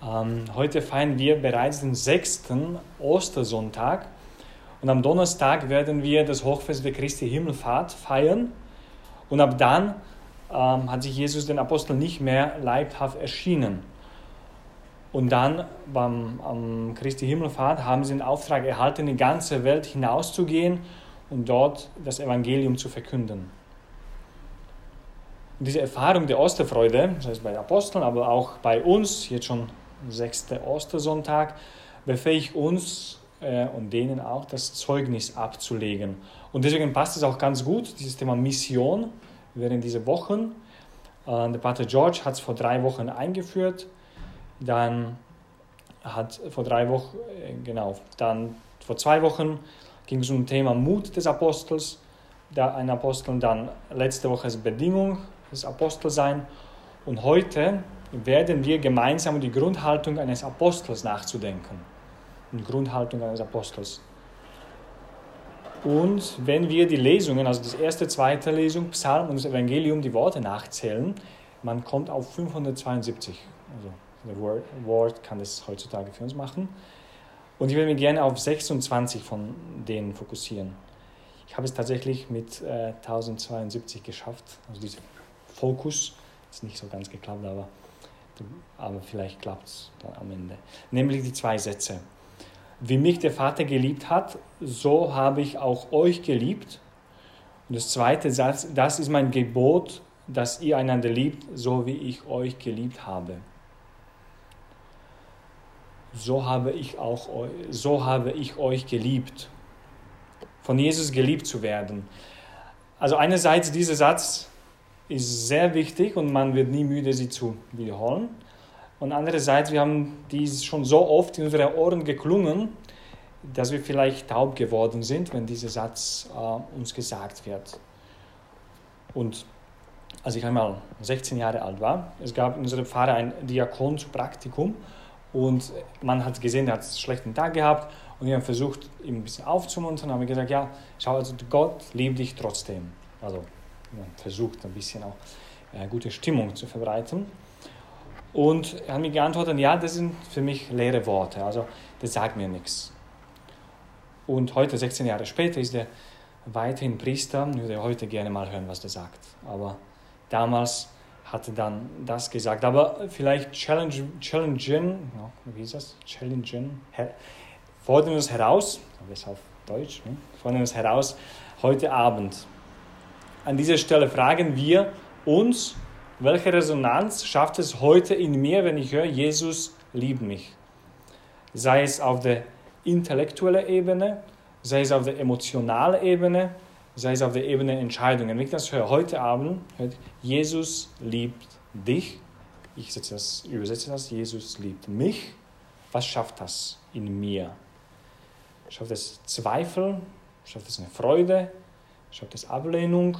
Ähm, heute feiern wir bereits den sechsten Ostersonntag und am Donnerstag werden wir das Hochfest der Christi Himmelfahrt feiern und ab dann ähm, hat sich Jesus den Aposteln nicht mehr leibhaft erschienen. Und dann beim am Christi Himmelfahrt haben sie den Auftrag erhalten, in die ganze Welt hinauszugehen und dort das Evangelium zu verkünden. Und diese Erfahrung der Osterfreude, das heißt bei den Aposteln, aber auch bei uns, jetzt schon sechster Ostersonntag, befähigt uns äh, und denen auch das Zeugnis abzulegen. Und deswegen passt es auch ganz gut, dieses Thema Mission während dieser Wochen. Äh, der Pater George hat es vor drei Wochen eingeführt dann hat vor drei Wochen, äh, genau, dann vor zwei Wochen ging es um das Thema Mut des Apostels, da ein Apostel, dann letzte Woche ist Bedingung des Apostelsein und heute werden wir gemeinsam die Grundhaltung eines Apostels nachzudenken. Die Grundhaltung eines Apostels. Und wenn wir die Lesungen, also das erste, zweite Lesung, Psalm und das Evangelium, die Worte nachzählen, man kommt auf 572. Also der Word kann das heutzutage für uns machen. Und ich will mich gerne auf 26 von denen fokussieren. Ich habe es tatsächlich mit äh, 1072 geschafft. Also dieser Fokus ist nicht so ganz geklappt, aber, aber vielleicht klappt es dann am Ende. Nämlich die zwei Sätze. Wie mich der Vater geliebt hat, so habe ich auch euch geliebt. Und das zweite Satz, das ist mein Gebot, dass ihr einander liebt, so wie ich euch geliebt habe so habe ich auch so habe ich euch geliebt. Von Jesus geliebt zu werden. Also einerseits dieser Satz ist sehr wichtig und man wird nie müde, sie zu wiederholen. Und andererseits, wir haben dies schon so oft in unseren Ohren geklungen, dass wir vielleicht taub geworden sind, wenn dieser Satz äh, uns gesagt wird. Und als ich einmal 16 Jahre alt war, es gab in unserem Pfarrer ein Diakon zu Praktikum und man hat gesehen, er hat einen schlechten Tag gehabt und wir haben versucht, ihm ein bisschen aufzumuntern, haben gesagt, ja, schau, also Gott liebt dich trotzdem. Also man versucht ein bisschen auch äh, gute Stimmung zu verbreiten. Und er hat mir geantwortet, ja, das sind für mich leere Worte, also das sagt mir nichts. Und heute, 16 Jahre später, ist er weiterhin Priester. Ich würde heute gerne mal hören, was er sagt. Aber damals hatte dann das gesagt. Aber vielleicht challengen, challengen ja, wie ist das? Challengen, her, fordern wir es heraus, das auf Deutsch, ne? fordern wir es heraus heute Abend. An dieser Stelle fragen wir uns, welche Resonanz schafft es heute in mir, wenn ich höre, Jesus liebt mich? Sei es auf der intellektuellen Ebene, sei es auf der emotionalen Ebene, sei es auf der Ebene Entscheidungen. Wenn ich das höre heute Abend, hört, Jesus liebt dich. Ich das, übersetze das, Jesus liebt mich. Was schafft das in mir? Schafft es Zweifel? Schafft es eine Freude? Schafft es Ablehnung?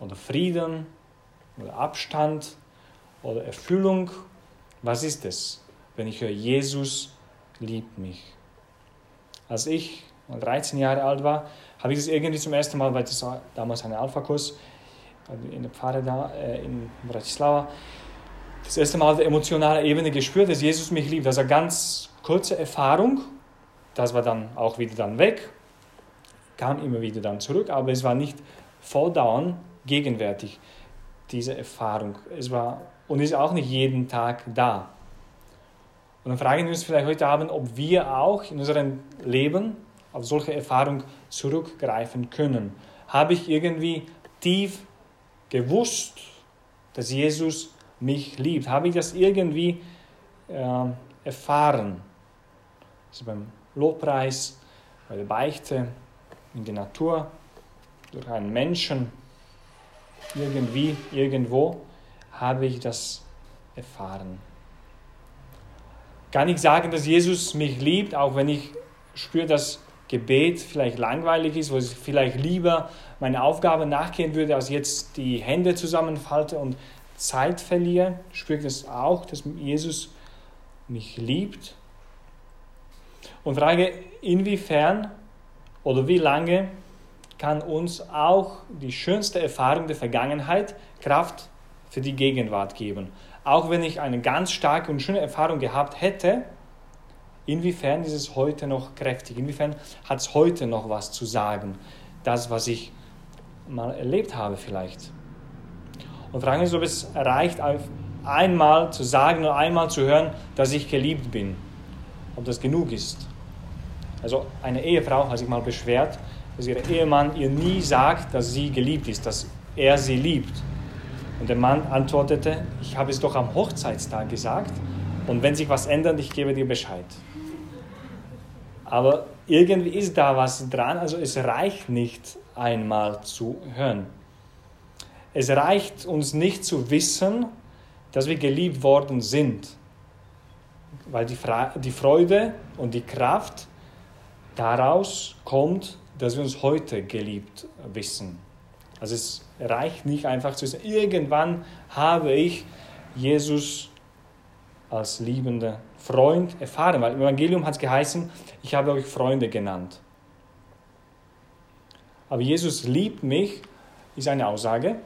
Oder Frieden? Oder Abstand? Oder Erfüllung? Was ist es, wenn ich höre, Jesus liebt mich? Als ich 13 Jahre alt war, habe ich das irgendwie zum ersten Mal, weil das war damals ein Alpha-Kurs in der Pfarre da äh, in Bratislava, das erste Mal auf der emotionalen Ebene gespürt, dass Jesus mich liebt. Das war eine ganz kurze Erfahrung. Das war dann auch wieder dann weg, kam immer wieder dann zurück, aber es war nicht volldown gegenwärtig, diese Erfahrung. Es war und ist auch nicht jeden Tag da. Und dann fragen wir uns vielleicht heute Abend, ob wir auch in unserem Leben auf solche Erfahrung zurückgreifen können. Habe ich irgendwie tief gewusst, dass Jesus mich liebt? Habe ich das irgendwie äh, erfahren? Also beim Lobpreis, bei der Beichte, in der Natur, durch einen Menschen, irgendwie, irgendwo habe ich das erfahren. Kann ich sagen, dass Jesus mich liebt, auch wenn ich spüre, dass Gebet vielleicht langweilig ist, wo ich vielleicht lieber meine Aufgabe nachgehen würde, als jetzt die Hände zusammenfalte und Zeit verliere, spüre ich das auch, dass Jesus mich liebt. Und frage, inwiefern oder wie lange kann uns auch die schönste Erfahrung der Vergangenheit Kraft für die Gegenwart geben. auch wenn ich eine ganz starke und schöne Erfahrung gehabt hätte, inwiefern ist es heute noch kräftig? Inwiefern hat es heute noch was zu sagen? Das, was ich mal erlebt habe vielleicht. Und fragen Sie, ob es reicht, einmal zu sagen oder einmal zu hören, dass ich geliebt bin. Ob das genug ist. Also eine Ehefrau hat sich mal beschwert, dass ihr Ehemann ihr nie sagt, dass sie geliebt ist, dass er sie liebt. Und der Mann antwortete, ich habe es doch am Hochzeitstag gesagt und wenn sich was ändert, ich gebe dir Bescheid. Aber irgendwie ist da was dran, also es reicht nicht einmal zu hören. Es reicht uns nicht zu wissen, dass wir geliebt worden sind, weil die, die Freude und die Kraft daraus kommt, dass wir uns heute geliebt wissen. Also es reicht nicht einfach zu sagen, irgendwann habe ich Jesus als liebender Freund erfahren, weil im Evangelium hat es geheißen, ich habe euch Freunde genannt. Aber Jesus liebt mich, ist eine Aussage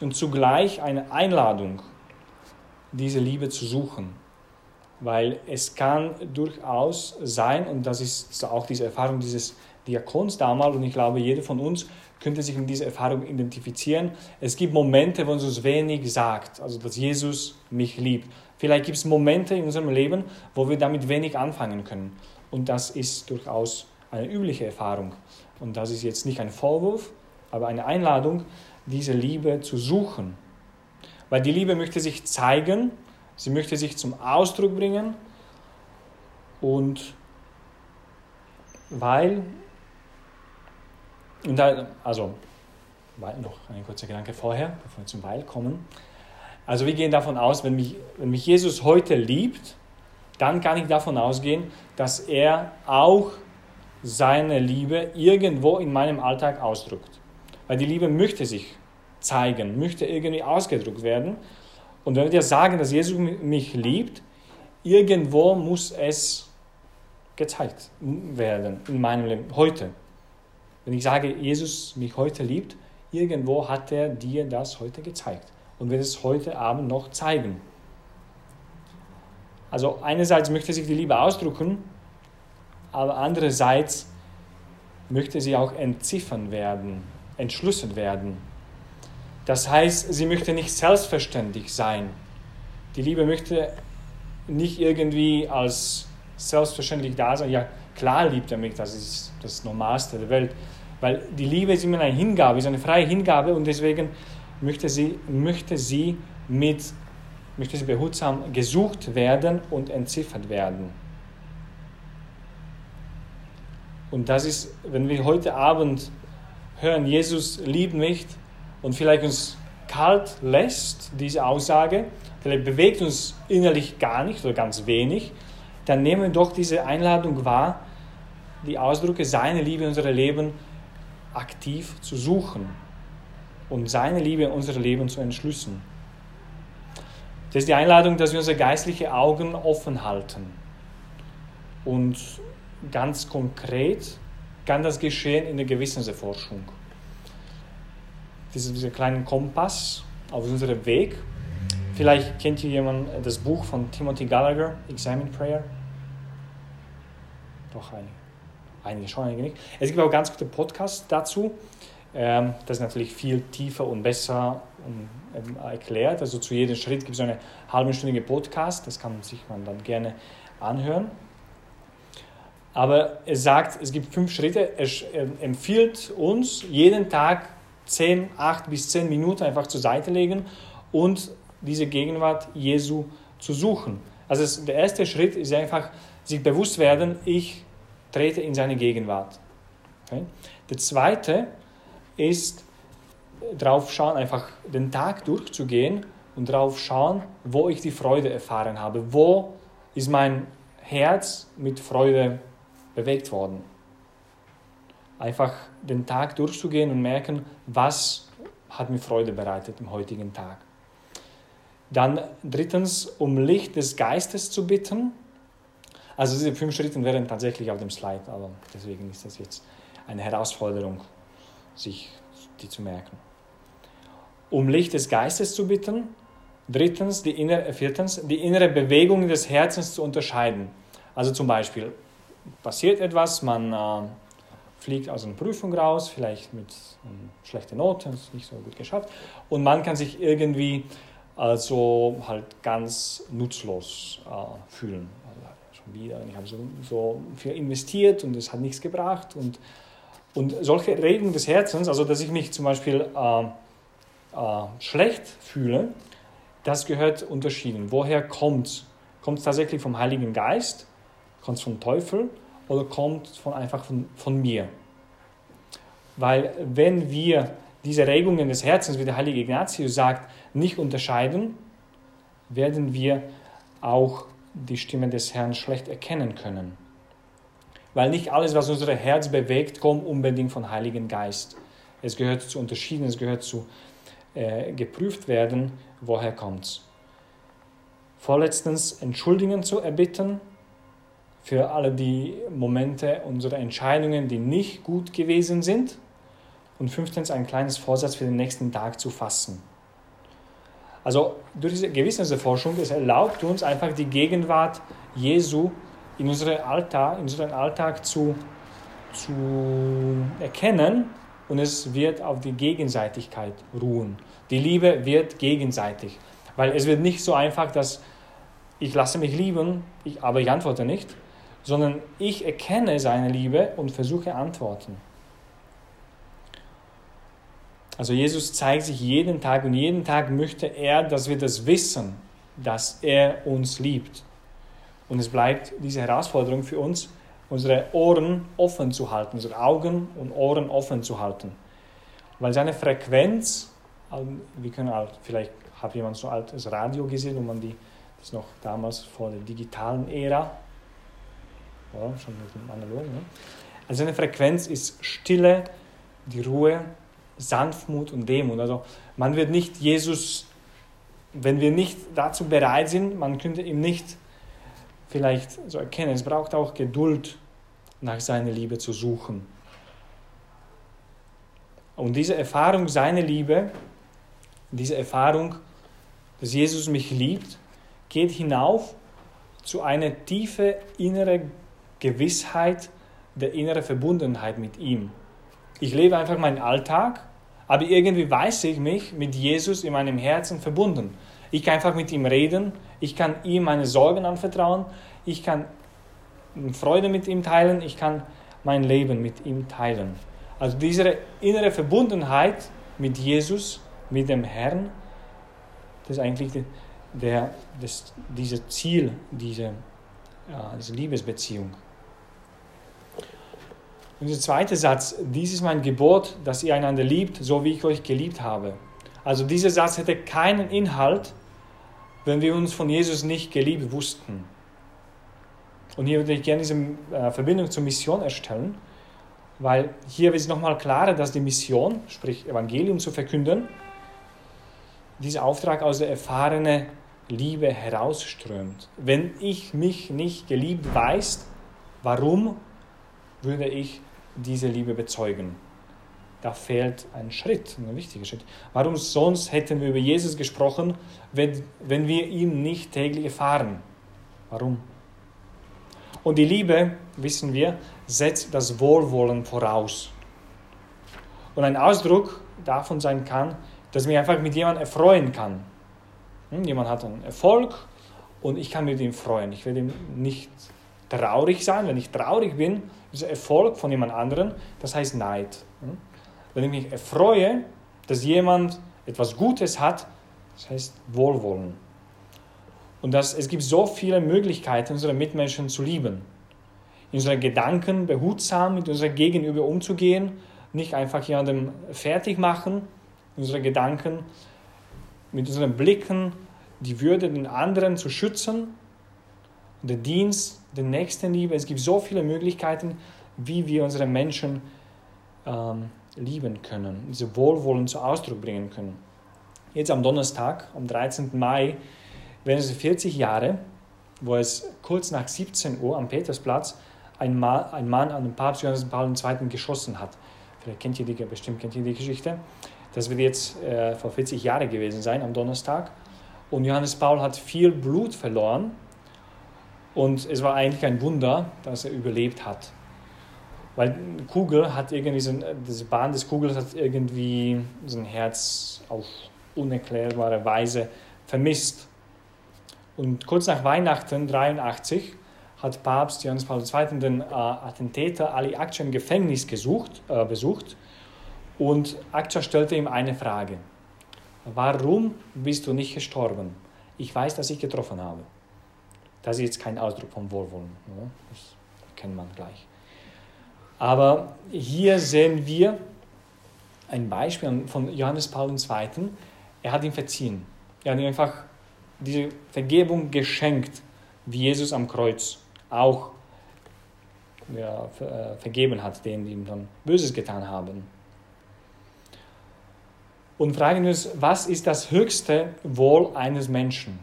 und zugleich eine Einladung, diese Liebe zu suchen. Weil es kann durchaus sein, und das ist auch diese Erfahrung dieses Diakons damals, und ich glaube, jeder von uns könnte sich in dieser Erfahrung identifizieren. Es gibt Momente, wo es uns wenig sagt, also dass Jesus mich liebt. Vielleicht gibt es Momente in unserem Leben, wo wir damit wenig anfangen können. Und das ist durchaus eine übliche Erfahrung. Und das ist jetzt nicht ein Vorwurf, aber eine Einladung, diese Liebe zu suchen. Weil die Liebe möchte sich zeigen, sie möchte sich zum Ausdruck bringen und weil, und da, also noch ein kurzer Gedanke vorher, bevor wir zum Weil kommen. Also wir gehen davon aus, wenn mich, wenn mich Jesus heute liebt, dann kann ich davon ausgehen, dass er auch seine Liebe irgendwo in meinem Alltag ausdrückt. Weil die Liebe möchte sich zeigen, möchte irgendwie ausgedrückt werden. Und wenn wir sagen, dass Jesus mich liebt, irgendwo muss es gezeigt werden in meinem Leben, heute. Wenn ich sage, Jesus mich heute liebt, irgendwo hat er dir das heute gezeigt und wird es heute Abend noch zeigen. Also einerseits möchte sich die Liebe ausdrücken, aber andererseits möchte sie auch entziffern werden, entschlüsselt werden. Das heißt, sie möchte nicht selbstverständlich sein. Die Liebe möchte nicht irgendwie als selbstverständlich da sein. Ja, klar liebt er mich, das ist das Normalste der Welt. Weil die Liebe ist immer eine Hingabe, ist eine freie Hingabe und deswegen möchte sie, möchte sie, mit, möchte sie behutsam gesucht werden und entziffert werden. Und das ist, wenn wir heute Abend hören, Jesus liebt mich und vielleicht uns kalt lässt, diese Aussage, vielleicht bewegt uns innerlich gar nicht oder ganz wenig, dann nehmen wir doch diese Einladung wahr, die Ausdrücke seiner Liebe in unserem Leben aktiv zu suchen und seine Liebe in unser Leben zu entschlüssen. Das ist die Einladung, dass wir unsere geistlichen Augen offen halten. Und ganz konkret kann das geschehen in der Gewissenserforschung. Dieser, dieser kleine Kompass auf unserem Weg. Vielleicht kennt ihr jemand das Buch von Timothy Gallagher, Examine Prayer. Doch einige. Einige schon, einige nicht. Es gibt auch ganz gute Podcasts dazu. Ähm, das ist natürlich viel tiefer und besser ähm, erklärt. Also zu jedem Schritt gibt es eine halbstündige Podcast, das kann sich man dann gerne anhören. Aber es sagt, es gibt fünf Schritte. Es ähm, empfiehlt uns, jeden Tag 10, 8 bis 10 Minuten einfach zur Seite legen und diese Gegenwart Jesu zu suchen. Also es, der erste Schritt ist einfach, sich bewusst werden, ich trete in seine Gegenwart. Okay? Der zweite ist, drauf schauen, einfach den Tag durchzugehen und drauf schauen, wo ich die Freude erfahren habe. Wo ist mein Herz mit Freude bewegt worden? Einfach den Tag durchzugehen und merken, was hat mir Freude bereitet im heutigen Tag. Dann drittens, um Licht des Geistes zu bitten. Also diese fünf Schritte wären tatsächlich auf dem Slide, aber deswegen ist das jetzt eine Herausforderung sich die zu merken. Um Licht des Geistes zu bitten, Drittens, die innere, viertens, die innere Bewegung des Herzens zu unterscheiden. Also zum Beispiel passiert etwas, man äh, fliegt aus einer Prüfung raus, vielleicht mit ähm, schlechter Note, nicht so gut geschafft, und man kann sich irgendwie also halt ganz nutzlos äh, fühlen. Also schon wieder, ich habe so, so viel investiert und es hat nichts gebracht und, und solche Regungen des Herzens, also dass ich mich zum Beispiel äh, äh, schlecht fühle, das gehört unterschieden. Woher kommt es? Kommt es tatsächlich vom Heiligen Geist? Kommt es vom Teufel? Oder kommt von, einfach von, von mir? Weil wenn wir diese Regungen des Herzens, wie der heilige Ignatius sagt, nicht unterscheiden, werden wir auch die Stimme des Herrn schlecht erkennen können. Weil nicht alles, was unser Herz bewegt, kommt unbedingt vom Heiligen Geist. Es gehört zu unterschieden, es gehört zu äh, geprüft werden, woher kommt es. Vorletztens Entschuldigungen zu erbitten für alle die Momente unserer Entscheidungen, die nicht gut gewesen sind. Und fünftens ein kleines Vorsatz für den nächsten Tag zu fassen. Also durch diese Gewissensforschung, es erlaubt uns einfach die Gegenwart Jesu in, unsere Alltag, in unseren Alltag zu, zu erkennen und es wird auf die Gegenseitigkeit ruhen. Die Liebe wird gegenseitig, weil es wird nicht so einfach, dass ich lasse mich lieben, ich, aber ich antworte nicht, sondern ich erkenne seine Liebe und versuche antworten. Also Jesus zeigt sich jeden Tag und jeden Tag möchte er, dass wir das wissen, dass er uns liebt. Und es bleibt diese Herausforderung für uns, unsere Ohren offen zu halten, unsere Augen und Ohren offen zu halten. Weil seine Frequenz, ähm, wir können halt, vielleicht hat jemand so altes Radio gesehen und man die, das noch damals vor der digitalen Ära, ja, schon mit dem analogen. Ne? Also seine Frequenz ist Stille, die Ruhe, Sanftmut und Demut. Also man wird nicht Jesus, wenn wir nicht dazu bereit sind, man könnte ihm nicht vielleicht so erkennen. Es braucht auch Geduld, nach seiner Liebe zu suchen. Und diese Erfahrung seiner Liebe, diese Erfahrung, dass Jesus mich liebt, geht hinauf zu einer tiefen inneren Gewissheit der inneren Verbundenheit mit ihm. Ich lebe einfach meinen Alltag aber irgendwie weiß ich mich mit Jesus in meinem Herzen verbunden. Ich kann einfach mit ihm reden, ich kann ihm meine Sorgen anvertrauen, ich kann Freude mit ihm teilen, ich kann mein Leben mit ihm teilen. Also diese innere Verbundenheit mit Jesus, mit dem Herrn, das ist eigentlich der, der, das, dieses Ziel, diese, ja, diese Liebesbeziehung. Und der zweite Satz, dies ist mein Gebot, dass ihr einander liebt, so wie ich euch geliebt habe. Also dieser Satz hätte keinen Inhalt, wenn wir uns von Jesus nicht geliebt wussten. Und hier würde ich gerne diese äh, Verbindung zur Mission erstellen, weil hier wird es nochmal klarer, dass die Mission, sprich Evangelium zu verkünden, dieser Auftrag aus der erfahrenen Liebe herausströmt. Wenn ich mich nicht geliebt weiß, warum würde ich diese Liebe bezeugen. Da fehlt ein Schritt, ein wichtiger Schritt. Warum sonst hätten wir über Jesus gesprochen, wenn, wenn wir ihn nicht täglich erfahren? Warum? Und die Liebe, wissen wir, setzt das Wohlwollen voraus. Und ein Ausdruck davon sein kann, dass mich einfach mit jemandem erfreuen kann. Hm, jemand hat einen Erfolg und ich kann mit ihm freuen. Ich werde ihm nicht traurig sein. Wenn ich traurig bin, ist Erfolg von jemand anderem, das heißt Neid. Hm? Wenn ich mich erfreue, dass jemand etwas Gutes hat, das heißt Wohlwollen. Und das, es gibt so viele Möglichkeiten, unsere Mitmenschen zu lieben. In unseren Gedanken behutsam mit unserem Gegenüber umzugehen, nicht einfach jemandem fertig machen, unsere Gedanken mit unseren Blicken die Würde den anderen zu schützen, der Dienst der Nächstenliebe. Es gibt so viele Möglichkeiten, wie wir unsere Menschen ähm, lieben können, diese Wohlwollen zu Ausdruck bringen können. Jetzt am Donnerstag, am 13. Mai, werden es 40 Jahre, wo es kurz nach 17 Uhr am Petersplatz ein, Ma ein Mann an den Papst Johannes Paul II. geschossen hat. Vielleicht kennt ihr die, bestimmt kennt ihr die Geschichte. Das wird jetzt äh, vor 40 Jahren gewesen sein, am Donnerstag. Und Johannes Paul hat viel Blut verloren. Und es war eigentlich ein Wunder, dass er überlebt hat. Weil Kugel hat irgendwie, so, diese Bahn des Kugels hat irgendwie sein Herz auf unerklärbare Weise vermisst. Und kurz nach Weihnachten 83 hat Papst Johannes Paul II. den äh, Attentäter Ali Akça im Gefängnis gesucht, äh, besucht und Akça stellte ihm eine Frage. Warum bist du nicht gestorben? Ich weiß, dass ich getroffen habe. Das ist jetzt kein Ausdruck von Wohlwollen. Ne? Das kennt man gleich. Aber hier sehen wir ein Beispiel von Johannes Paul II. Er hat ihn verziehen. Er hat ihm einfach diese Vergebung geschenkt, wie Jesus am Kreuz auch ja, äh, vergeben hat, denen die ihm dann Böses getan haben. Und fragen wir uns, was ist das höchste Wohl eines Menschen?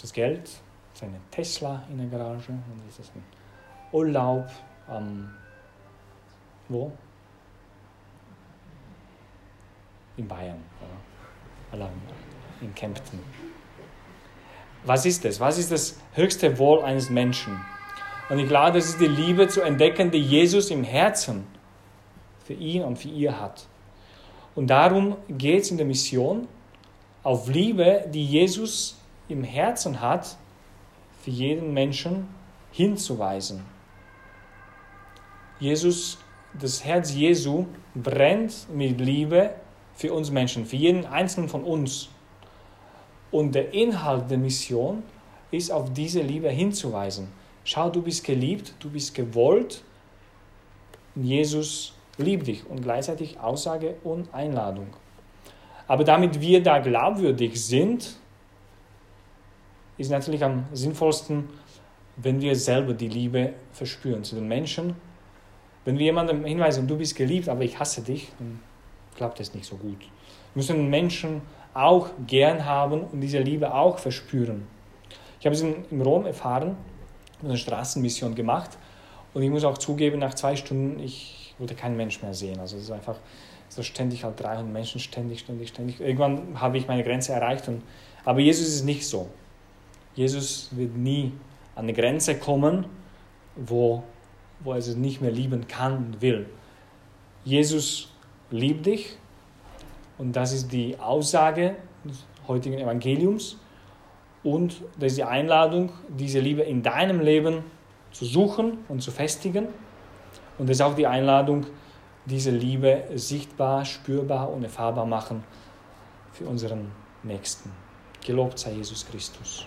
Das Geld, seine Tesla in der Garage, und ist das ein Urlaub am wo? In Bayern, oder? in Kempten. Was ist das? Was ist das höchste Wohl eines Menschen? Und ich glaube, das ist die Liebe zu entdecken, die Jesus im Herzen für ihn und für ihr hat. Und darum geht es in der Mission auf Liebe, die Jesus im Herzen hat, für jeden Menschen hinzuweisen. Jesus, das Herz Jesu brennt mit Liebe für uns Menschen, für jeden einzelnen von uns. Und der Inhalt der Mission ist, auf diese Liebe hinzuweisen. Schau, du bist geliebt, du bist gewollt. Jesus liebt dich und gleichzeitig Aussage und Einladung. Aber damit wir da glaubwürdig sind, ist natürlich am sinnvollsten, wenn wir selber die Liebe verspüren zu den Menschen. Wenn wir jemandem hinweisen, du bist geliebt, aber ich hasse dich, dann klappt das nicht so gut. Wir müssen Menschen auch gern haben und diese Liebe auch verspüren. Ich habe es in, Rom erfahren, eine Straßenmission gemacht und ich muss auch zugeben, nach zwei Stunden, ich wollte keinen Mensch mehr sehen. Also es ist einfach so ständig halt 300 Menschen, ständig, ständig, ständig. Irgendwann habe ich meine Grenze erreicht. Und, aber Jesus ist nicht so. Jesus wird nie an eine Grenze kommen, wo, wo er es nicht mehr lieben kann und will. Jesus liebt dich und das ist die Aussage des heutigen Evangeliums. Und das ist die Einladung, diese Liebe in deinem Leben zu suchen und zu festigen. Und das ist auch die Einladung, diese Liebe sichtbar, spürbar und erfahrbar machen für unseren Nächsten. Gelobt sei Jesus Christus.